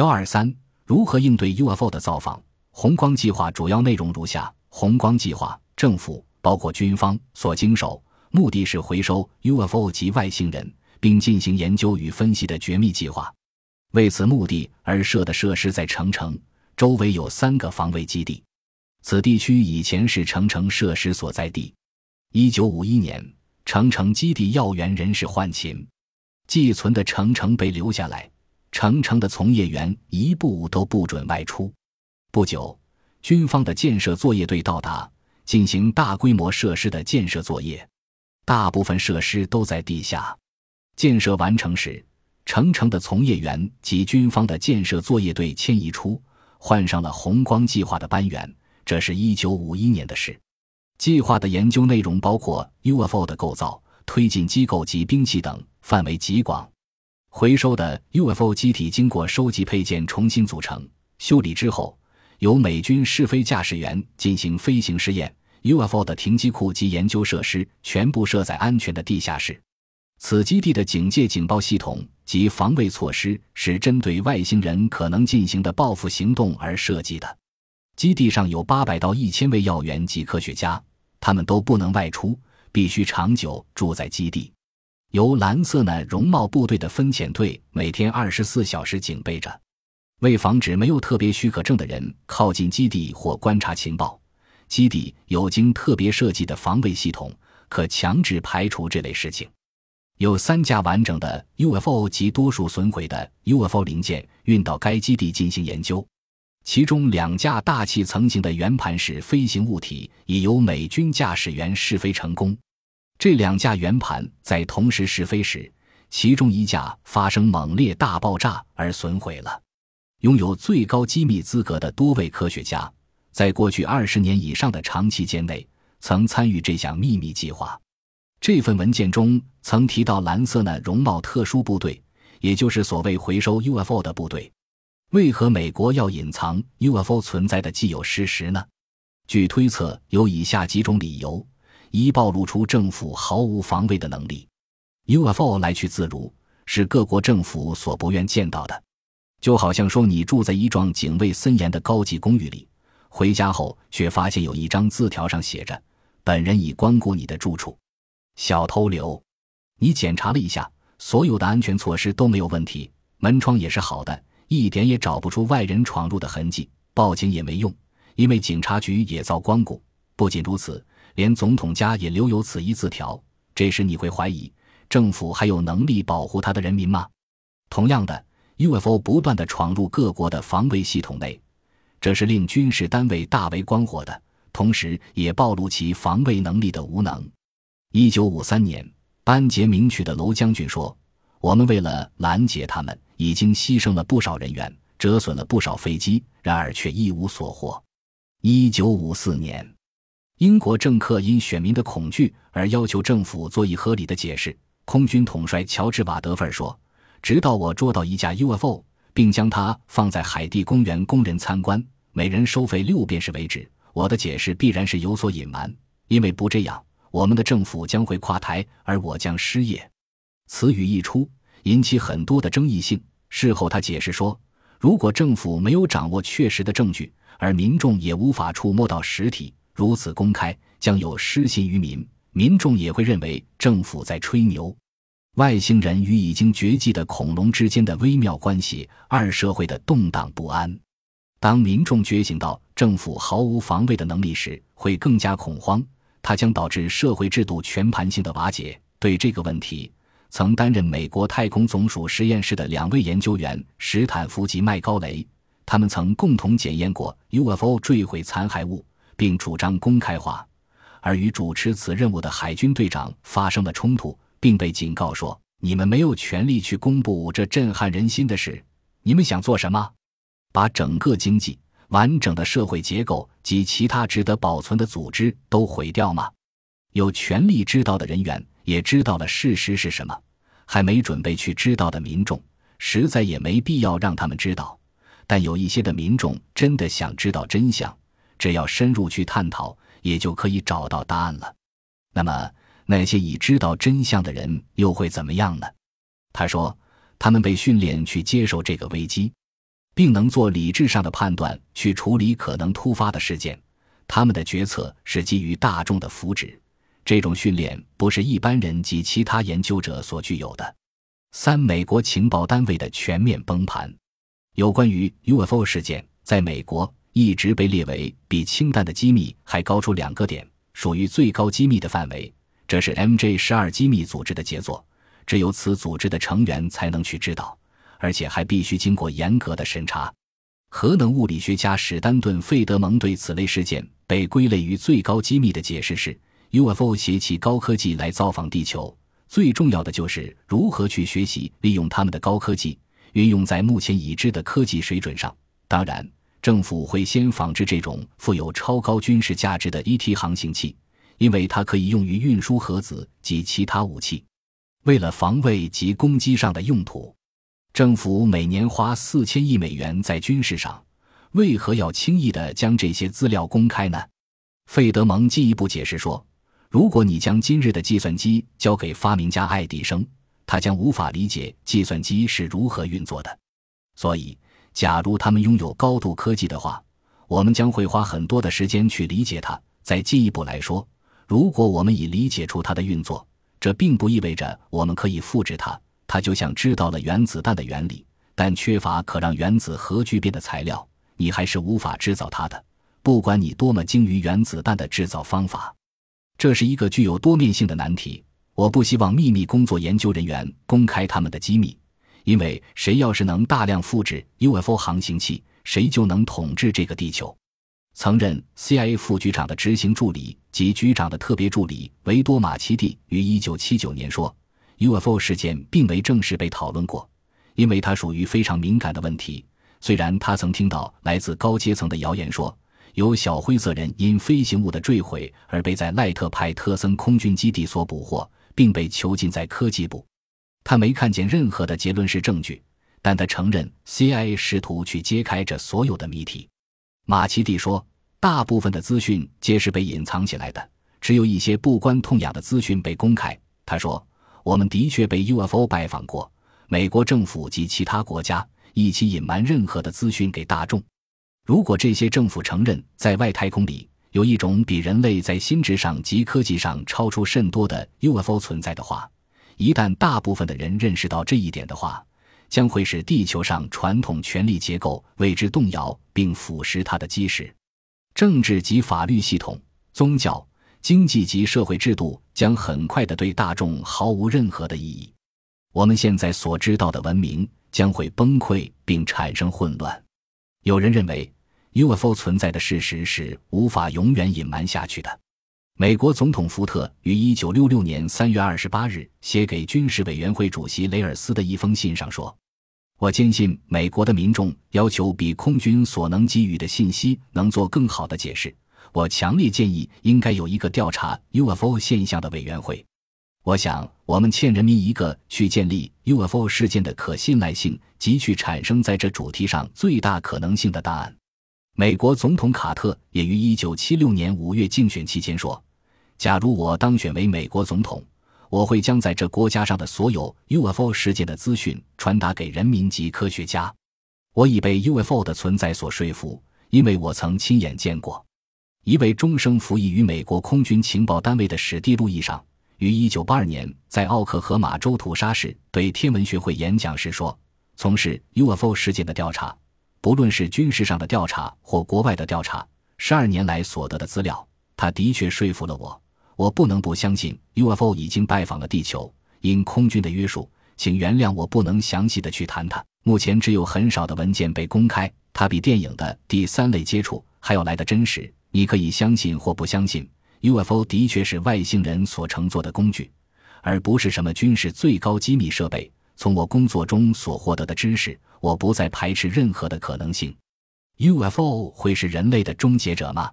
幺二三，如何应对 UFO 的造访？红光计划主要内容如下：红光计划，政府包括军方所经手，目的是回收 UFO 及外星人，并进行研究与分析的绝密计划。为此目的而设的设施在城城周围有三个防卫基地，此地区以前是城城设施所在地。一九五一年，城城基地要员人事换勤，寄存的城城被留下来。成城的从业员一步都不准外出。不久，军方的建设作业队到达，进行大规模设施的建设作业。大部分设施都在地下。建设完成时，成城的从业员及军方的建设作业队迁移出，换上了红光计划的班员。这是一九五一年的事。计划的研究内容包括 UFO 的构造、推进机构及兵器等，范围极广。回收的 UFO 机体经过收集配件、重新组成、修理之后，由美军试飞驾驶员进行飞行试验。UFO 的停机库及研究设施全部设在安全的地下室。此基地的警戒警报系统及防卫措施是针对外星人可能进行的报复行动而设计的。基地上有八百到一千位要员及科学家，他们都不能外出，必须长久住在基地。由蓝色呢绒帽部队的分遣队每天二十四小时警备着，为防止没有特别许可证的人靠近基地或观察情报，基地有经特别设计的防卫系统，可强制排除这类事情。有三架完整的 UFO 及多数损毁的 UFO 零件运到该基地进行研究，其中两架大气层型的圆盘式飞行物体已由美军驾驶员试飞成功。这两架圆盘在同时试飞时，其中一架发生猛烈大爆炸而损毁了。拥有最高机密资格的多位科学家，在过去二十年以上的长期间内，曾参与这项秘密计划。这份文件中曾提到蓝色呢容貌特殊部队，也就是所谓回收 UFO 的部队。为何美国要隐藏 UFO 存在的既有事实呢？据推测，有以下几种理由。一暴露出政府毫无防卫的能力，UFO 来去自如，是各国政府所不愿见到的。就好像说，你住在一幢警卫森严的高级公寓里，回家后却发现有一张字条上写着：“本人已光顾你的住处，小偷流。”你检查了一下，所有的安全措施都没有问题，门窗也是好的，一点也找不出外人闯入的痕迹。报警也没用，因为警察局也遭光顾。不仅如此。连总统家也留有此一字条，这时你会怀疑政府还有能力保护他的人民吗？同样的，UFO 不断的闯入各国的防卫系统内，这是令军事单位大为光火的，同时也暴露其防卫能力的无能。一九五三年，班杰明去的楼将军说：“我们为了拦截他们，已经牺牲了不少人员，折损了不少飞机，然而却一无所获。”一九五四年。英国政客因选民的恐惧而要求政府做一合理的解释。空军统帅乔治·瓦德菲尔说：“直到我捉到一架 UFO，并将它放在海地公园供人参观，每人收费六便士为止，我的解释必然是有所隐瞒，因为不这样，我们的政府将会垮台，而我将失业。”此语一出，引起很多的争议性。事后他解释说：“如果政府没有掌握确实的证据，而民众也无法触摸到实体。”如此公开，将有失信于民，民众也会认为政府在吹牛。外星人与已经绝迹的恐龙之间的微妙关系，二社会的动荡不安。当民众觉醒到政府毫无防卫的能力时，会更加恐慌，它将导致社会制度全盘性的瓦解。对这个问题，曾担任美国太空总署实验室的两位研究员史坦福及麦高雷，他们曾共同检验过 UFO 坠毁残骸物。并主张公开化，而与主持此任务的海军队长发生了冲突，并被警告说：“你们没有权利去公布这震撼人心的事。你们想做什么？把整个经济、完整的社会结构及其他值得保存的组织都毁掉吗？”有权利知道的人员也知道了事实是什么，还没准备去知道的民众，实在也没必要让他们知道。但有一些的民众真的想知道真相。只要深入去探讨，也就可以找到答案了。那么，那些已知道真相的人又会怎么样呢？他说：“他们被训练去接受这个危机。并能做理智上的判断去处理可能突发的事件。他们的决策是基于大众的福祉。这种训练不是一般人及其他研究者所具有的。三、美国情报单位的全面崩盘。有关于 UFO 事件，在美国一直被列为比氢弹的机密还高出两个点，属于最高机密的范围。这是 MJ 十二机密组织的杰作，只有此组织的成员才能去知道，而且还必须经过严格的审查。核能物理学家史丹顿·费德蒙对此类事件被归类于最高机密的解释是：UFO 携其高科技来造访地球，最重要的就是如何去学习利用他们的高科技。运用在目前已知的科技水准上。当然，政府会先仿制这种富有超高军事价值的 ET 航行器，因为它可以用于运输核子及其他武器。为了防卫及攻击上的用途，政府每年花四千亿美元在军事上。为何要轻易地将这些资料公开呢？费德蒙进一步解释说：“如果你将今日的计算机交给发明家爱迪生。”他将无法理解计算机是如何运作的，所以，假如他们拥有高度科技的话，我们将会花很多的时间去理解它。再进一步来说，如果我们已理解出它的运作，这并不意味着我们可以复制它。它就像知道了原子弹的原理，但缺乏可让原子核聚变的材料，你还是无法制造它的。不管你多么精于原子弹的制造方法，这是一个具有多面性的难题。我不希望秘密工作研究人员公开他们的机密，因为谁要是能大量复制 UFO 航行器，谁就能统治这个地球。曾任 CIA 副局长的执行助理及局长的特别助理维多马奇蒂于1979年说：“UFO 事件并未正式被讨论过，因为它属于非常敏感的问题。虽然他曾听到来自高阶层的谣言说，有小灰色人因飞行物的坠毁而被在赖特派特森空军基地所捕获。”并被囚禁在科技部，他没看见任何的结论式证据，但他承认 CIA 试图去揭开这所有的谜题。马奇蒂说：“大部分的资讯皆是被隐藏起来的，只有一些不关痛痒的资讯被公开。”他说：“我们的确被 UFO 拜访过，美国政府及其他国家一起隐瞒任何的资讯给大众。如果这些政府承认在外太空里，”有一种比人类在心智上及科技上超出甚多的 UFO 存在的话，一旦大部分的人认识到这一点的话，将会使地球上传统权力结构为之动摇，并腐蚀它的基石。政治及法律系统、宗教、经济及社会制度将很快的对大众毫无任何的意义。我们现在所知道的文明将会崩溃并产生混乱。有人认为。UFO 存在的事实是无法永远隐瞒下去的。美国总统福特于1966年3月28日写给军事委员会主席雷尔斯的一封信上说：“我坚信美国的民众要求比空军所能给予的信息能做更好的解释。我强烈建议应该有一个调查 UFO 现象的委员会。我想我们欠人民一个去建立 UFO 事件的可信赖性及去产生在这主题上最大可能性的答案。”美国总统卡特也于1976年5月竞选期间说：“假如我当选为美国总统，我会将在这国家上的所有 UFO 事件的资讯传达给人民及科学家。我已被 UFO 的存在所说服，因为我曾亲眼见过。”一位终生服役于美国空军情报单位的史蒂路易上于1982年在奥克荷马州土沙市对天文学会演讲时说：“从事 UFO 事件的调查。”不论是军事上的调查或国外的调查，十二年来所得的资料，他的确说服了我。我不能不相信 UFO 已经拜访了地球。因空军的约束，请原谅我不能详细的去谈它。目前只有很少的文件被公开，它比电影的第三类接触还要来得真实。你可以相信或不相信，UFO 的确是外星人所乘坐的工具，而不是什么军事最高机密设备。从我工作中所获得的知识。我不再排斥任何的可能性。UFO 会是人类的终结者吗？